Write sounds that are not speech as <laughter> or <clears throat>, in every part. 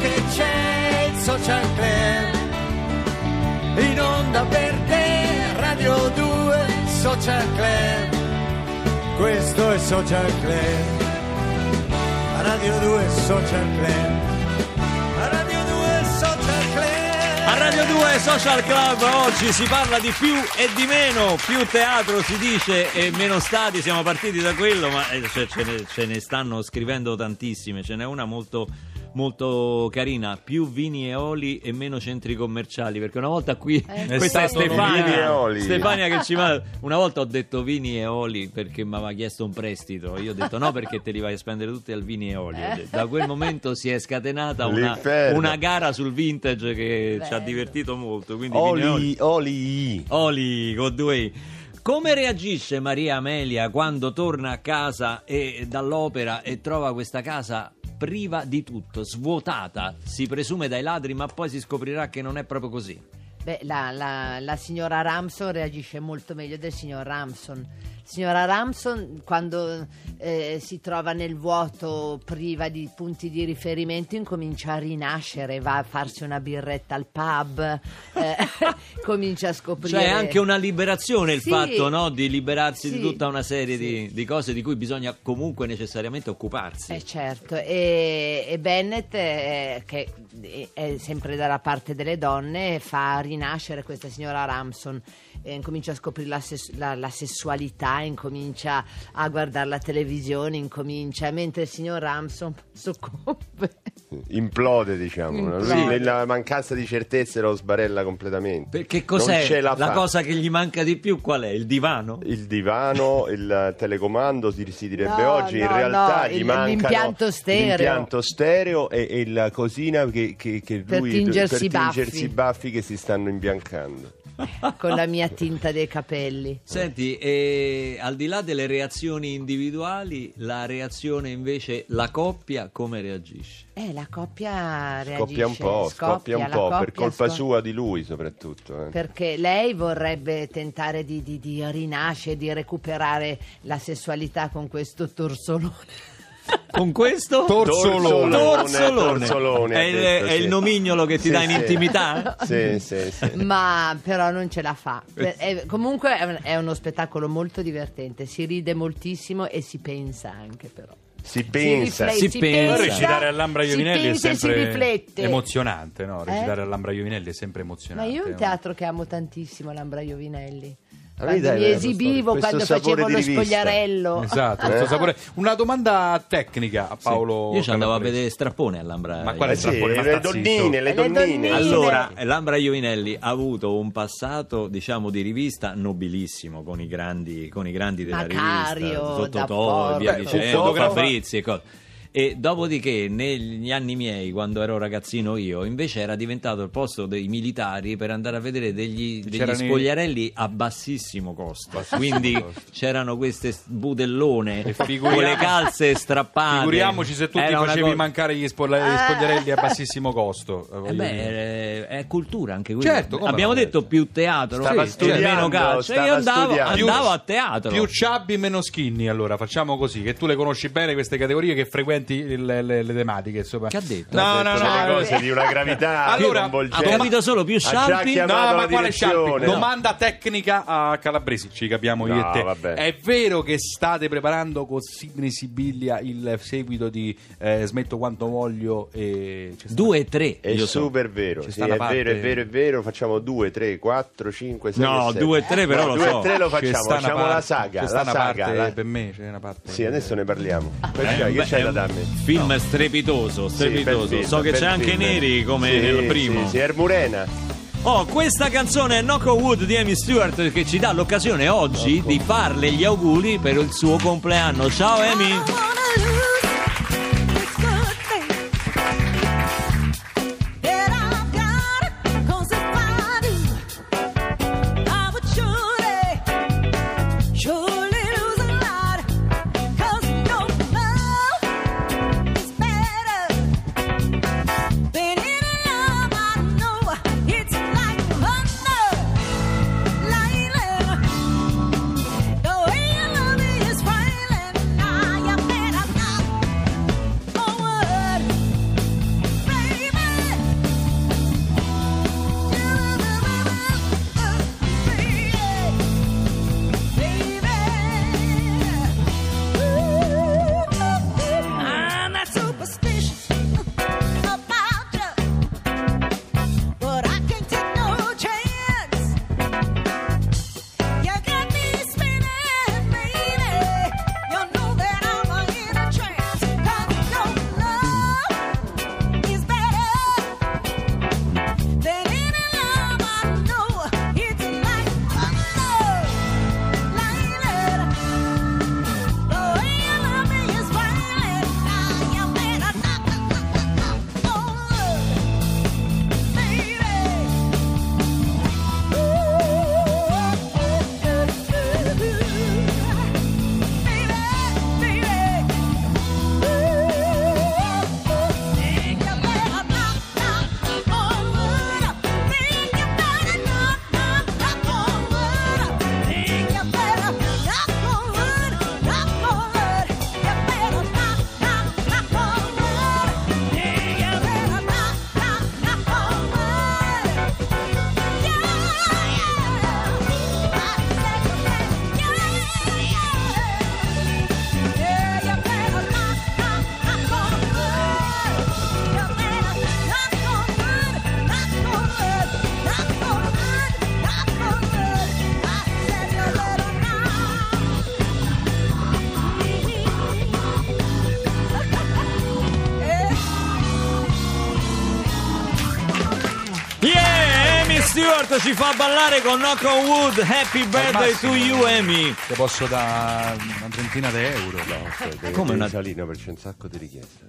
che c'è il social club. In onda per te, Radio 2, social club. Questo è social club. Radio 2 Social Club. Radio 2 Social Club. A Radio 2 Social Club oggi si parla di più e di meno, più teatro si dice e meno stati, siamo partiti da quello, ma eh, cioè, ce, ne, ce ne stanno scrivendo tantissime, ce n'è una molto molto carina, più vini e oli e meno centri commerciali, perché una volta qui È questa è e Stefania, oli. Stefania che ci manda, una volta ho detto vini e oli perché mi aveva chiesto un prestito, io ho detto no perché te li vai a spendere tutti al vini e oli, detto, da quel momento si è scatenata una, una gara sul vintage che ci ha Bello. divertito molto, quindi vini e oli. Oli, oli. Oli con due I. Come reagisce Maria Amelia quando torna a casa e, dall'opera e trova questa casa priva di tutto, svuotata? Si presume dai ladri, ma poi si scoprirà che non è proprio così. Beh, la, la- la signora Ramson reagisce molto meglio del signor Ramson. Signora Ramson, quando eh, si trova nel vuoto priva di punti di riferimento, incomincia a rinascere, va a farsi una birretta al pub, eh, <laughs> comincia a scoprire. Cioè è anche una liberazione il Sì. fatto no, di liberarsi di Sì, tutta una serie sì. di, di cose di cui bisogna comunque necessariamente occuparsi. Eh certo, e, e Bennett, eh, che è sempre dalla parte delle donne, fa rinascere questa signora Ramson, eh, incomincia a scoprire la, ses- la- la sessualità, incomincia a guardare la televisione, incomincia, mentre il signor Ramson <laughs> soccombe. Implode, diciamo. Implode. Lui nella mancanza di certezze lo sbarella completamente. Perché cos'è Non ce la, la cosa che gli manca di più? Qual è? Il divano? Il divano, <laughs> il telecomando si, si direbbe No, oggi, in no, realtà no, gli il- mancano l'impianto stereo. l'impianto stereo e, e la cosina che, che, che Per lui tingersi i per baffi. tingersi i baffi che si stanno imbiancando. Con la mia tinta dei capelli. Senti, e al di là delle reazioni individuali, la reazione invece, la coppia come reagisce? Eh, la coppia reagisce. Scoppia un po', scoppia un la po', per colpa scop- sua di lui soprattutto. eh. Perché lei vorrebbe tentare di, di, di rinascere, di recuperare la sessualità con questo torsolone. Con questo? Torzolone. Torzolone. Torzolone, È, il, detto, è il sì. nomignolo che ti Sì, dà in sì. intimità? Sì, sì, sì. Ma però non ce la fa. Per- è- comunque è, un- è uno spettacolo molto divertente, si ride moltissimo e si pensa anche però. Si pensa. riflette, Si pensa. Però recitare all'Ambra si Iovinelli è pensa si sempre emozionante, no? Recitare Eh? all'Ambra Iovinelli è sempre Ma emozionante. io è un no? teatro che amo tantissimo, l'Ambra Iovinelli. Quando mi esibivo, quando facevo lo spogliarello. Esatto, questo sapore. Una domanda tecnica a Paolo. Io ci andavo a vedere Strappone all'Ambra. Ma quale Eh sì, strappone? Le donnine, le donnine. Allora, l'Ambra Iovinelli ha avuto un passato, diciamo, di rivista nobilissimo con i grandi, con i grandi della Macario, rivista, e via dicendo, fotografo. Fabrizi e cose. E dopodiché, negli anni miei, quando ero ragazzino io, invece era diventato il posto dei militari per andare a vedere degli, degli i- spogliarelli a bassissimo costo. Bassissimo Quindi costo. c'erano queste budellone con le calze strappate. Figuriamoci se tu ti Era facevi cosa- mancare gli spogliarelli a bassissimo costo. eh, eh beh, dire. è, cultura anche quella. Certo, Abbiamo detto certo. più teatro studiando, meno calcio. Io andavo, andavo a teatro. Più ciabbi, meno skinny. Allora facciamo così: che tu le conosci bene queste categorie, che frequenti le, le- le tematiche. Insomma. Che ha detto? No, Ha no, detto no. delle no. cose di una gravità <laughs> Allora, ha capito solo più chiamato No, ma quale scialpi? Domanda tecnica a Calabresi, ci capiamo io e te. vabbè. È vero che state preparando con Sidney Sibilia il seguito di eh, Smetto quanto voglio e c'è Due e tre. È so. super vero, C'è sì, è parte- vero, è vero, è vero. Facciamo 2, 3, 4, 5, 6. No, due e tre però lo 2 so. e 3 lo C'è facciamo, facciamo parte- la saga. C'è La una saga. parte la- per me, c'è una parte. Sì, adesso ne parliamo. Eh, c'hai- beh, che c'hai è da un darmi? Film strepitoso, Sì, strepitoso. bel film, so che c'è anche film. Neri come Sì, nel primo. Sì, sì, Ermurena. Oh, questa canzone è Knock on Wood di Amy Stewart che ci dà l'occasione oggi di farle gli auguri per il suo compleanno. Ciao Amy! Stewart ci fa ballare con Knock on Wood. Happy birthday to you, Amy. Te posso dare una trentina di euro. Cioè, Come una- salino perché c'è un sacco di richieste.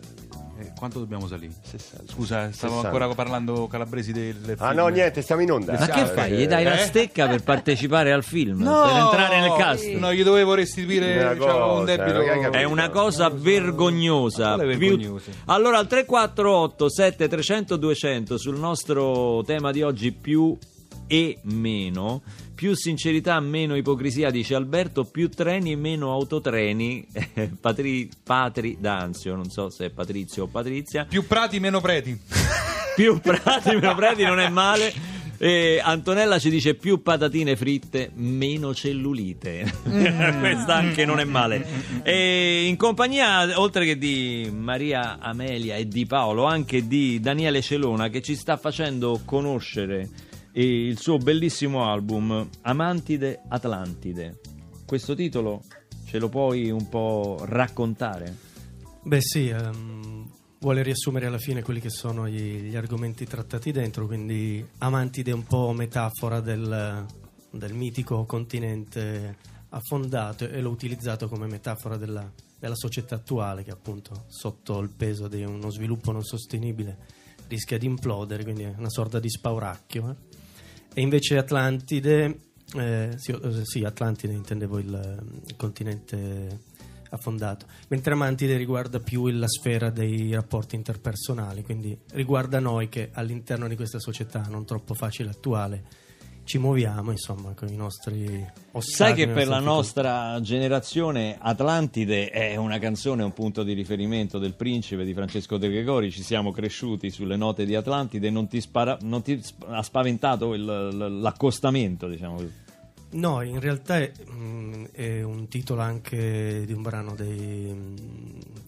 Eh, quanto dobbiamo salire? 60. Scusa, stavo 60. ancora parlando calabresi del Ah film. no, niente, stiamo in onda. Ma che fai? Gli dai la Eh? stecca per partecipare al film? No! Per entrare nel cast? No, gli dovevo restituire diciamo, un debito. È una cosa vergognosa. Più- vergognosa? Allora, al 348 7300 200 sul nostro tema di oggi più e meno. Più sincerità, meno ipocrisia, dice Alberto. Più treni, meno autotreni. Patri, Patri D'Anzio, non so se è Patrizio o Patrizia. Più prati, meno preti. <laughs> Più prati, meno preti, non è male. E Antonella ci dice più patatine fritte, meno cellulite. <laughs> Questa anche non è male. E in compagnia, oltre che di Maria Amelia e di Paolo, anche di Daniele Celona che ci sta facendo conoscere eh, il suo bellissimo album Amantide Atlantide. Questo titolo ce lo puoi un po' raccontare? Beh sì, ehm, vuole riassumere alla fine quelli che sono gli, gli argomenti trattati dentro, quindi Amantide è un po' metafora del, del mitico continente affondato e l'ho utilizzato come metafora della, della società attuale che appunto sotto il peso di uno sviluppo non sostenibile rischia di implodere, quindi è una sorta di spauracchio. eh. E invece Atlantide, eh, sì, eh, sì, Atlantide intendevo il, il continente affondato, mentre Amantide riguarda più la sfera dei rapporti interpersonali, quindi riguarda noi che all'interno di questa società non troppo facile attuale ci muoviamo, insomma, con i nostri. Sai che per la nostra generazione Atlantide è una canzone, un punto di riferimento del principe di Francesco De Gregori, ci siamo cresciuti sulle note di Atlantide, non ti, spara- non ti sp- ha spaventato il- l'accostamento, diciamo così. No, in realtà è, mm, è un titolo anche di un brano dei,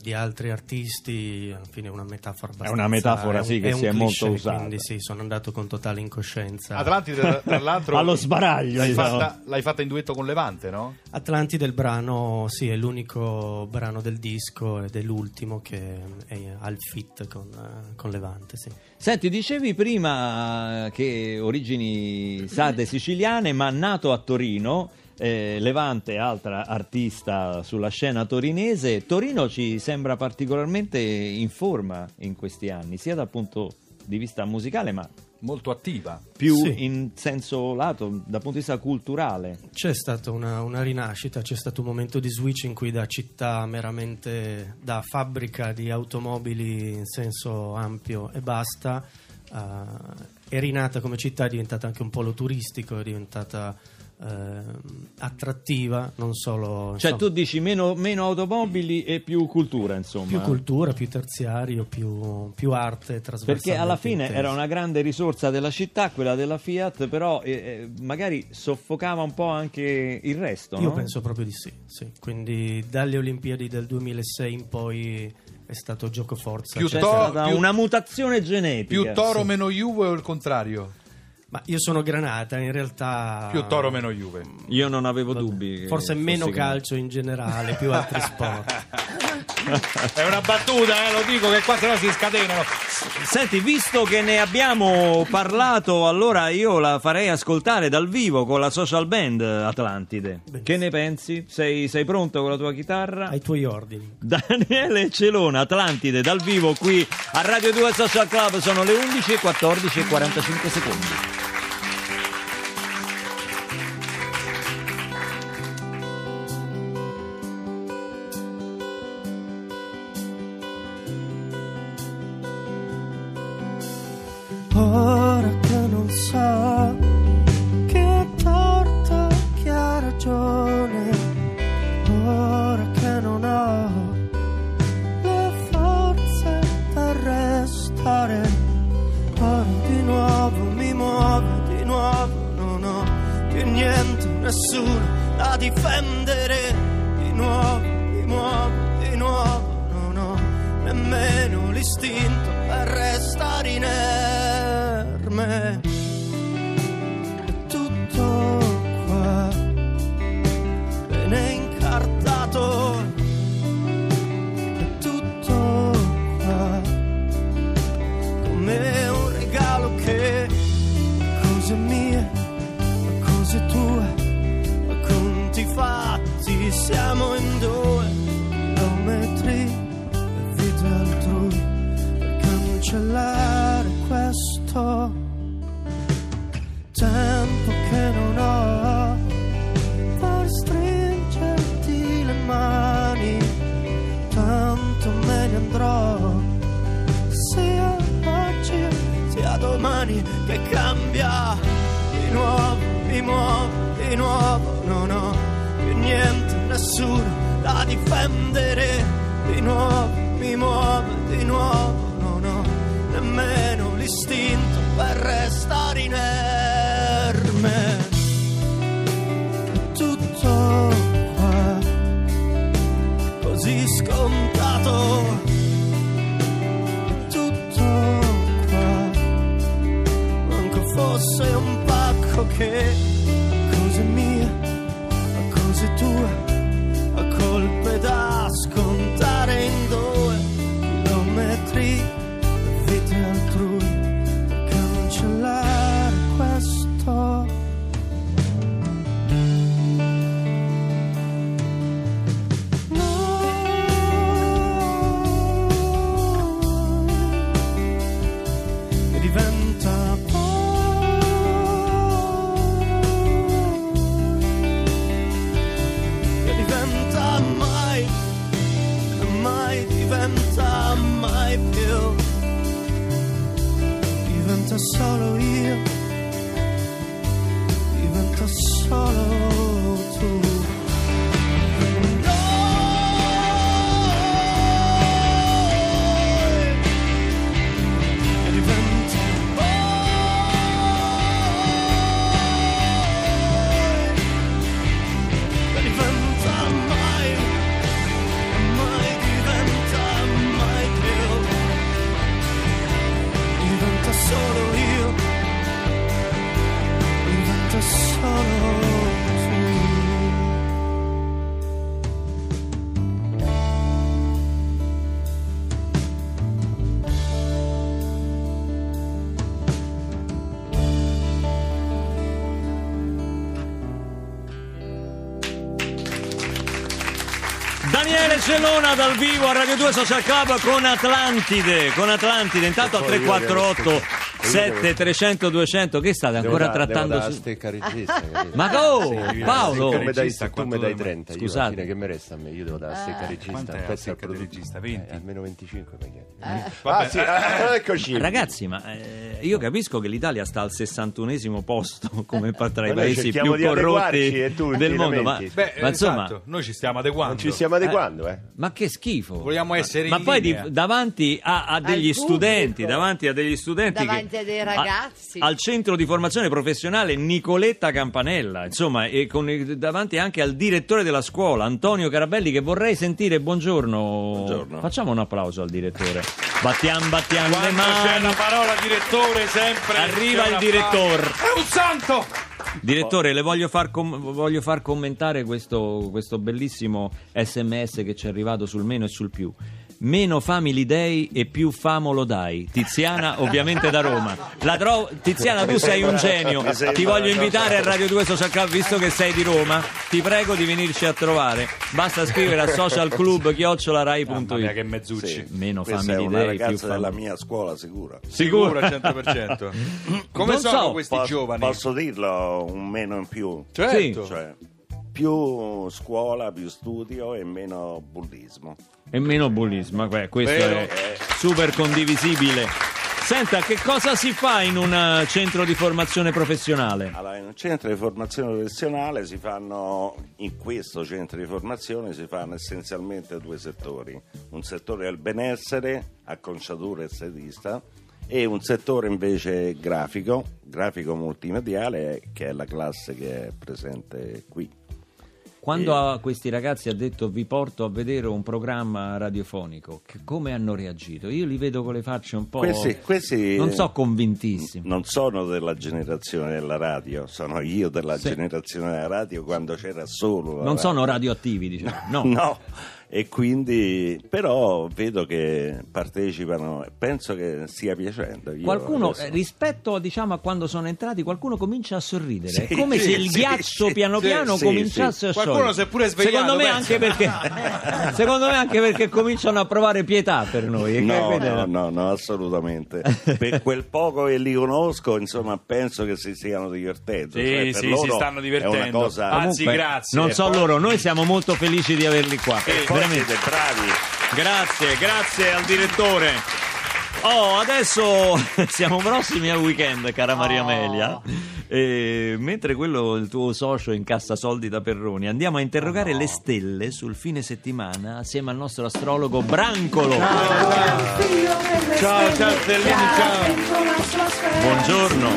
di altri artisti, alla fine è una metafora abbastanza... una metafora, un- sì, che un si è molto usata. Quindi sì, sono andato con totale incoscienza. Atlantide, tra- tra <laughs> l'altro. Allo sbaraglio, L'hai diciamo. fatta, l'hai fatta in duetto con Levante, no? Atlantide, il brano, sì, è l'unico brano del disco ed è l'ultimo che è al fit con, eh, con Levante, sì. Senti, dicevi prima che origini sarde siciliane, ma nato a Torino, eh, Levante, altra artista sulla scena torinese. Torino ci sembra particolarmente in forma in questi anni, sia dal punto di vista musicale, ma Molto attiva. più Sì. in senso lato, dal punto di vista culturale. C'è stata una, una rinascita, c'è stato un momento di switch in cui da città meramente da fabbrica di automobili in senso ampio e basta, eh, è rinata come città, è diventata anche un polo turistico, è diventata ehm, attrattiva, non solo... Cioè insomma, tu dici meno, meno automobili e più cultura, insomma. più cultura, più terziario, più, più arte trasversale. Perché alla fine era una grande risorsa della città, quella della Fiat, però eh, eh, magari soffocava un po' anche il resto. Io no? penso proprio di sì, sì. Quindi dalle Olimpiadi del 2006 in poi è stato gioco forza. Più C'è to- stata più- una mutazione genetica. Più Toro meno Juve o il contrario? Ma io sono Granata, in realtà... Più Toro meno Juve. Io non avevo dubbi. che Forse meno calcio in generale, più altri sport. È una battuta, eh, lo dico che qua se no si scatenano. Senti, visto che ne abbiamo parlato, allora io la farei ascoltare dal vivo con la social band Atlantide. Che ne pensi? Sei, sei pronto con la tua chitarra? Ai tuoi ordini. Daniele Celona, Atlantide, dal vivo qui a Radio 2 Social Club. Sono le 11 e 14 e 45 secondi. ci siamo in due chilometri e vita altrui per cancellare questo? Tempo che non ho per stringerti le mani tanto me ne andrò. Sia oggi sia domani che cambia. Di nuovo mi muovo di nuovo non ho più niente nessuno da difendere, di nuovo, mi muovo, di nuovo, non ho nemmeno l'istinto per restare inerme. Tutto qua, così scontato tutto qua, manco fosse un pacco che Dal vivo a Radio 2 Social Club con Atlantide, con Atlantide, intanto al Poi io 348 7 300 200 che state ancora Devo da- trattando devo su... stecca regista? <laughs> Ma oh, Sì, Paolo! tu mi dai, tu mi dai deve- 30 io Scusate. fine che mi resta a me io devo dare la stecca regista un la stecca del regista? 20? Eh, almeno 25 mi chiedi Vabbè, ah sì ah, eccoci Ragazzi, ma eh, io capisco che l'Italia sta al 61esimo posto <laughs> come tra i Ma paesi più corrotti del mondo, ma. Beh, ma insomma, esatto, noi ci stiamo adeguando. non ci stiamo adeguando eh ma che schifo! Vogliamo essere Ma in poi di- davanti a, a degli studenti, davanti a degli studenti, Davanti che- a dei ragazzi. a- al centro di formazione professionale Nicoletta Campanella, insomma, e con davanti anche al direttore della scuola Antonio Carabelli, che vorrei sentire. Buongiorno. Facciamo un applauso al direttore. Battiamo, battiamo le Quando c'è mani. la parola direttore sempre Arriva c'è il una direttore. È un santo! Direttore, le voglio far, com- voglio far commentare questo, questo bellissimo sms che ci è arrivato sul meno e sul più. Meno Family Day e più Famolo Dai. Tiziana, ovviamente da Roma. La trovo- Tiziana, tu sei un genio. Ti voglio invitare a Radio 2 Social Club, visto che sei di Roma. Ti prego di venirci a trovare. Basta scrivere a socialclub Mamma mia che mezzucci. Sì, Meno questa Family è una Day, più ragazza della Family mia scuola sicura Sicuro al 100%. Come Non sono so, questi Posso- giovani? posso dirlo un meno in più Certo. cioè più scuola più studio e meno bullismo E meno bullismo, beh, questo Vero. è super condivisibile. Senta, che cosa si fa in un eh, centro di formazione professionale? Allora, in un centro di formazione professionale si fanno, in questo centro di formazione si fanno essenzialmente due settori. Un settore del benessere, acconciatura e estetista, e un settore invece grafico, grafico multimediale, che è la classe che è presente qui. Quando a questi ragazzi ha detto vi porto a vedere un programma radiofonico, come hanno reagito? Io li vedo con le facce un po'... Questi- questi- Non so convintissimi. Non sono della generazione della radio, sono io della Sì. generazione della radio quando c'era solo la Non sono radio. radioattivi, diciamo. <laughs> No. No, e quindi però vedo che partecipano e penso che stia piacendo. Io Qualcuno, adesso- eh, rispetto diciamo, a quando sono entrati, qualcuno comincia a sorridere. Sì, è come sì, se il sì, ghiaccio sì, piano sì, piano sì, cominciasse sì. a sciogliere. Qualcuno si è pure svegliato, Secondo me, penso. anche perché, <laughs> secondo me anche perché cominciano a provare pietà per noi. e No, no, no, no, assolutamente. <laughs> per quel poco che li conosco, insomma, penso che si stiano divertendo. Sì, Cioè, per sì, loro si stanno divertendo. È una cosa... Anzi, Comunque, grazie. Non so poi- loro, noi siamo molto felici di averli qua. Veramente. siete bravi. Grazie, grazie al direttore. Oh, adesso <laughs> siamo prossimi al weekend, cara Maria Oh. Amelia. E mentre quello, il tuo socio, incassa soldi da Perroni, andiamo a interrogare le stelle sul fine settimana assieme al nostro astrologo Brancolo. Ciao, ciao Stellini, ciao. Buongiorno.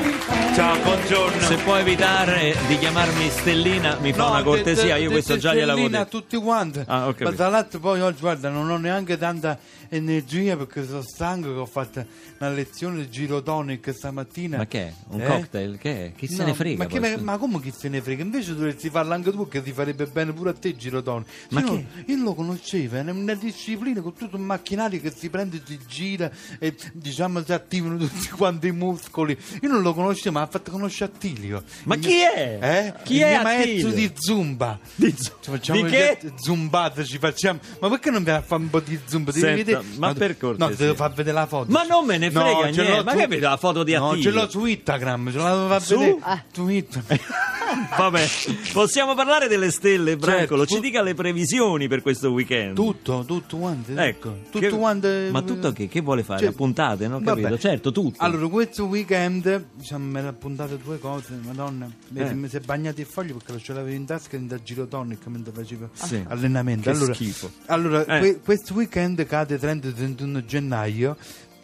Ciao, buongiorno. Se può evitare di chiamarmi Stellina, mi fa No, una cortesia, io questo già gliel'avevo Stellina a detto. tutti quanti. Ah, ho Ma tra l'altro poi oggi, guarda, non ho neanche tanta energia perché sono stanco che ho fatto una lezione di girotonic stamattina. Ma che è? Un Eh? cocktail? Che è? Chi se No, ne frega? Ma, che scusa? ma come chi se ne frega? Invece dovresti farlo anche tu che ti farebbe bene pure a te girotonic. Ma Io- che? Io lo conoscevo, è una disciplina con tutto un macchinario che si prende, si gira e diciamo si attivano tutti quanti i muscoli. Io non lo conoscevo, ma ha fatto conoscere Attilio. Ma Il chi mio- è? Eh? Chi Il è mio maestro di zumba. Di zu- Ci facciamo di che? zumbate ci facciamo. Ma perché non viene a fare un po' di zumba? Devi Senta, ma No, per No, cortesia. ti devo far vedere la foto. Ma non me ne frega No, ce niente. l'ho Ma su- che vedi la foto di No, Attilio? ce l'ho su Instagram, ce la devo far Su? vedere. Ah. Su Instagram. <laughs> Vabbè, possiamo parlare delle stelle, Brancolo. Certo. Ci dica le previsioni per questo weekend. Tutto, tutto quanto. Ecco, tutto che- quanto. ma tutto che? Che vuole fare? Cioè, A puntate, non ho vabbè. capito. Certo, tutto. Allora, questo weekend diciamo, mi ero appuntato due cose, madonna. Mi, Eh. mi si è bagnato il foglio perché lo ce l'avevo in tasca e da girotonic mentre facevo Sì. allenamento. Che allora, schifo. Allora, Eh. que- questo weekend cade 30-31 gennaio.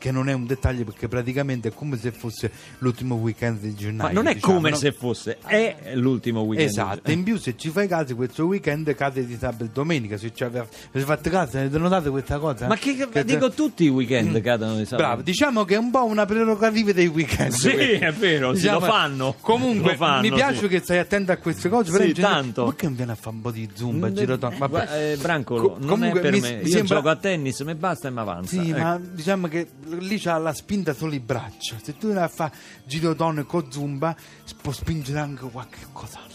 Che non è un dettaglio perché praticamente è come se fosse l'ultimo weekend di gennaio. Ma non è diciamo, come no? se fosse, è l'ultimo weekend. Esatto, in più se ci fai caso questo weekend cade di sabato e domenica, se ci avete fatto caso, avete notato questa cosa? Ma che, Che- dico tutti i weekend cadono di sabato. Bravo, diciamo che è un po' una prerogativa dei weekend. Sì, questo. è vero, sì, lo fanno. Comunque, Lo fanno, mi piace sì. che stai attento a queste cose. però Sì, genere- tanto. Perché non viene a fare un po' di zumba, Mm, girotonic? Vabbè. Gua- eh, Brancolo, Co- non è per mi- me. Io sembra- gioco a tennis, mi basta e mi avanza. Sì, Ecco. ma diciamo che lì c'ha la spinta solo i braccia. Se tu vai a fare girotonic o zumba, può spingere anche qualche cos'altro.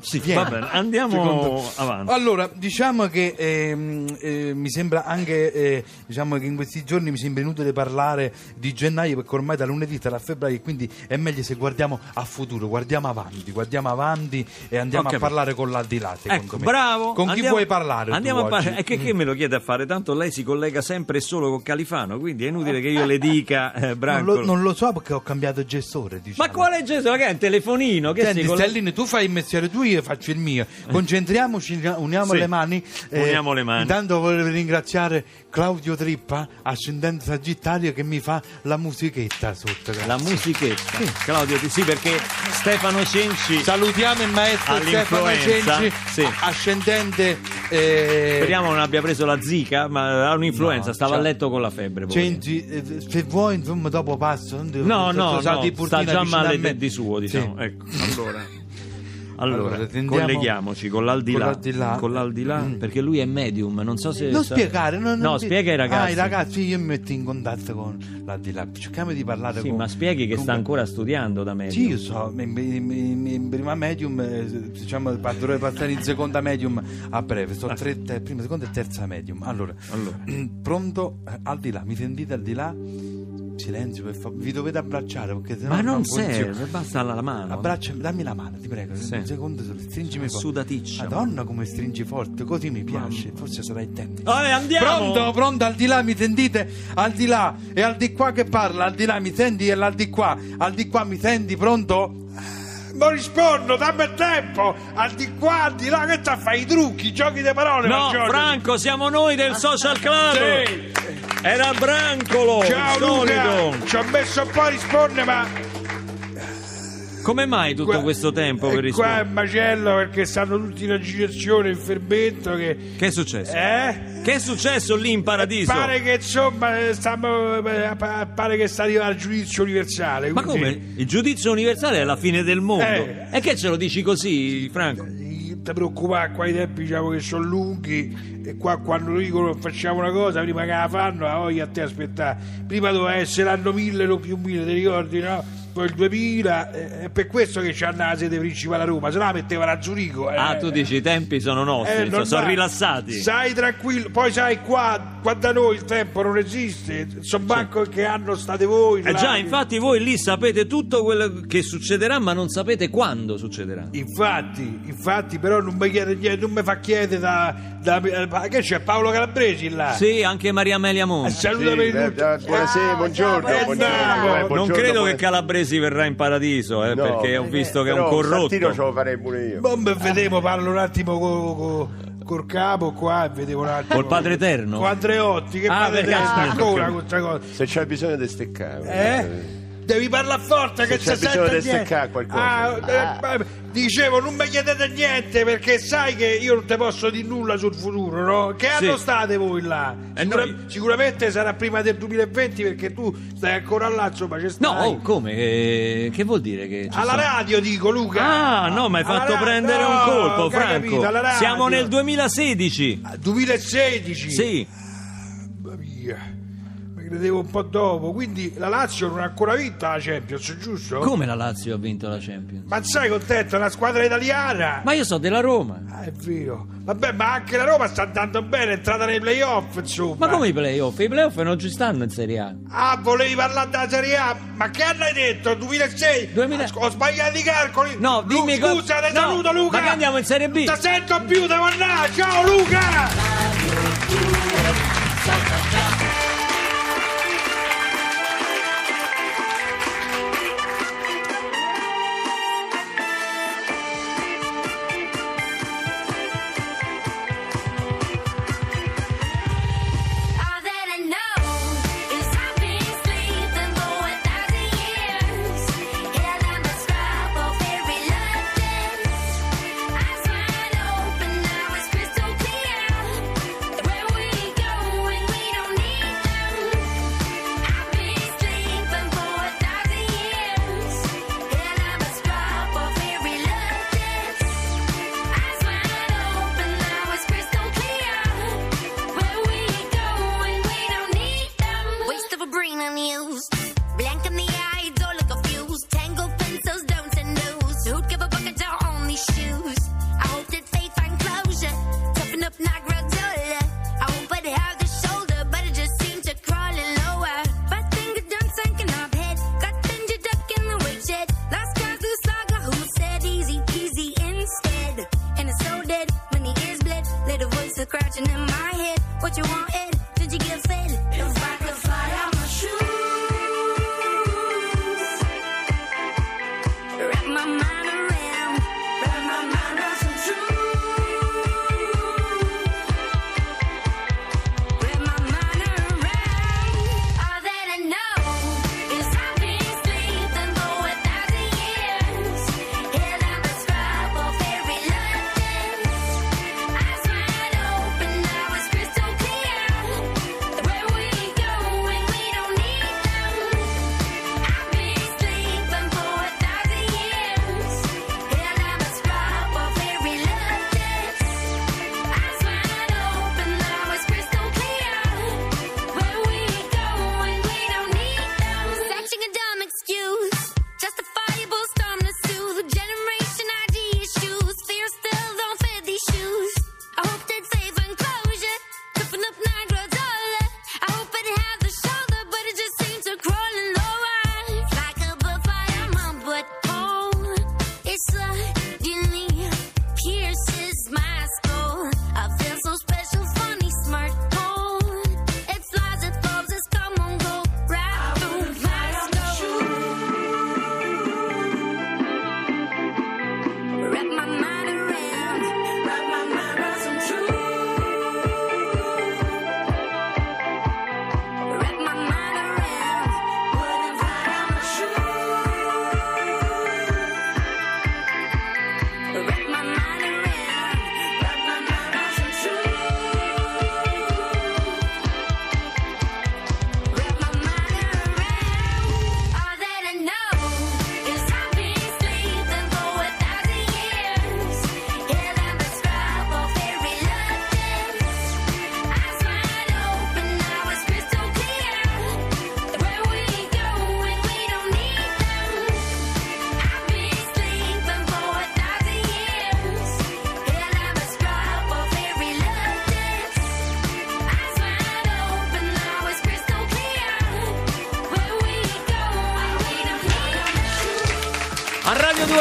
Sì, Vieni. va bene, andiamo avanti. Allora, diciamo che ehm, eh, mi sembra anche eh, diciamo che in questi giorni mi sembra inutile parlare di gennaio perché ormai da lunedì sarà febbraio e quindi è meglio se guardiamo a futuro, guardiamo avanti, guardiamo avanti e andiamo Ho a parlare con l'aldilà. Ecco, me. bravo. Con chi Andiamo- vuoi parlare? Andiamo a parlare. E che, che me lo chiede a fare? Tanto lei si collega sempre e solo con Califano, quindi è inutile che io le dica, eh, <laughs> Non Brancolo. lo, non lo so perché ho cambiato gestore. Diciamo. Ma quale gesto? Ma che è un telefonino? Che Senti, collega- Stellini, tu fai il mestiere tuo, io faccio il mio. Concentriamoci, uniamo Sì. le mani. Uniamo le mani. Intanto volevo ringraziare Claudio Trippa, ascendente Sagittario, che mi fa la musichetta sotto. La musichetta. Claudio, ti- sì, perché Stefano Cenci. Salutiamo il maestro Stefano Cenci, sì. ascendente. eh, Speriamo non abbia preso la zika, ma ha un'influenza, No, stava a cioè- letto con la febbre. Cenci, eh, se vuoi, insomma, dopo passo. non devo- No, no, no, Purtina sta già a male di, suo, diciamo. Sì. Ecco, allora. <laughs> Allora, Allora, colleghiamoci con l'aldilà, con l'aldilà. con l'aldilà, perché lui è medium, non so se... Non sa- spiegare, non, No, non- spiega ai ragazzi. Ah, i ragazzi, io mi metto in contatto con l'aldilà. Cerchiamo di parlare Sì, con. ma spieghi che con- sta ancora studiando da medium. Sì, io so, in, in- in- prima medium, eh, diciamo, dovrei passare in seconda medium a breve. Sto tre, te- prima, seconda e terza medium. Allora, Allora. <clears throat> pronto? Al di là, mi sentite al di là? Silenzio, per favore. Vi dovete abbracciare perché sennò Ma non funziona. serve, basta la, mano. Abbracciami, dammi la mano, ti prego. Sì. Un secondo solo, stringimi forte. Sudaticcia. Madonna, come stringi forte, così mi piace. Forse sarai tempo. Eh, andiamo! Pronto, pronto, al di là mi sentite? Al di là, è al di qua che parla, al di là mi senti e al di qua, al di qua mi senti, pronto? Ma rispondo, dammi tempo, al di qua, al di là, che sta a fare i trucchi, i giochi di parole? No, Margione? Franco, siamo noi del Social Club! Sì. Era Brancolo, Ciao! Luca, ci ho messo un po' a rispondere, ma Come mai tutto qua- questo tempo per e qua è rispondere? un macello perché stanno tutti in agitazione, in fermento, che... Che è successo? Eh? Che è successo lì in paradiso? Pare che insomma eh, stiamo, eh, pa- pare che sta arrivando il giudizio universale. Ma quindi- come? Il giudizio universale è la fine del mondo. Eh. E che ce lo dici così, Franco? Non ti preoccupare, qua i tempi diciamo che sono lunghi e qua quando dicono facciamo una cosa prima che la fanno, la voglia a te aspettare. Prima doveva essere l'anno 1000 non più 1000, ti ricordi no? Poi il 2000, eh, è per questo che c'hanno la sede principale a Roma, se no la mettevano a Zurigo. eh. Ah, tu dici i tempi sono nostri, Eh, sono rilassati. Stai tranquillo, poi sai qua, qua da noi il tempo non esiste, so manco che anno state voi. Eh là. già, infatti voi lì sapete tutto quello che succederà, ma non sapete quando succederà. Infatti, infatti, però non mi chiede niente, non mi fa chiedere da, da- che c'è Paolo Calabresi là. Sì, anche Maria Amelia Eh, Monti. Salutami Sì, tutti. eh, buonasera, Ah, buongiorno, ciao, buongiorno, buonasera. eh, Non buongiorno, credo che buonasera. Calabresi verrà in paradiso, eh, No, perché ho visto che è un Però Santino ce corrotto. lo farei pure io. Mi vedevo, parlo un attimo co- co- col capo qua e vedevo un attimo. Col Padre Eterno? Con Andreotti, che Ah, padre perché- eterno, ancora questa cosa. Se c'è bisogno di steccare. Eh? Devi parlare forte che c'è si sente niente. qualcosa. Ah, eh, eh, dicevo, non mi chiedete niente perché sai che io non ti posso dire nulla sul futuro, no? Che Sì. anno state voi là? Eh, Sicura- noi- Sicuramente sarà prima del 2020 perché tu stai ancora là, insomma, c'è No, stai. oh, come? Che, che vuol dire che Alla sono? radio dico Luca. Ah, no, mi hai fatto ra- prendere no, un colpo, Franco. capito, alla radio. Siamo nel 2016. Ah, 2016. Sì. Mamma mia. Credevo un po' dopo, quindi la Lazio non ha ancora vinto la Champions, giusto? Come la Lazio ha vinto la Champions? Ma sai contento, è una squadra italiana. Ma io so della Roma. Ah, è vero. Vabbè, ma anche la Roma sta andando bene, è entrata nei playoff, insomma. Ma come i playoff? I playoff non ci stanno in Serie A. Ah, volevi parlare della Serie A? Ma che hai detto? 2006? 2000 Ah, Ho sbagliato i calcoli. No, Lu- dimmi co- Scusa, ti no, saluto Luca. ma che andiamo in Serie B? Non ti sento più, devo andare. Ciao Luca.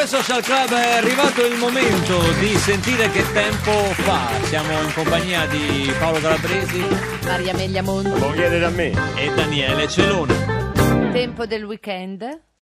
Social Club è arrivato il momento di sentire che tempo fa. Siamo in compagnia di Paolo Calabresi Maria Meglia Monti. Lo chiedete a me. e Daniele Celone. Tempo del weekend.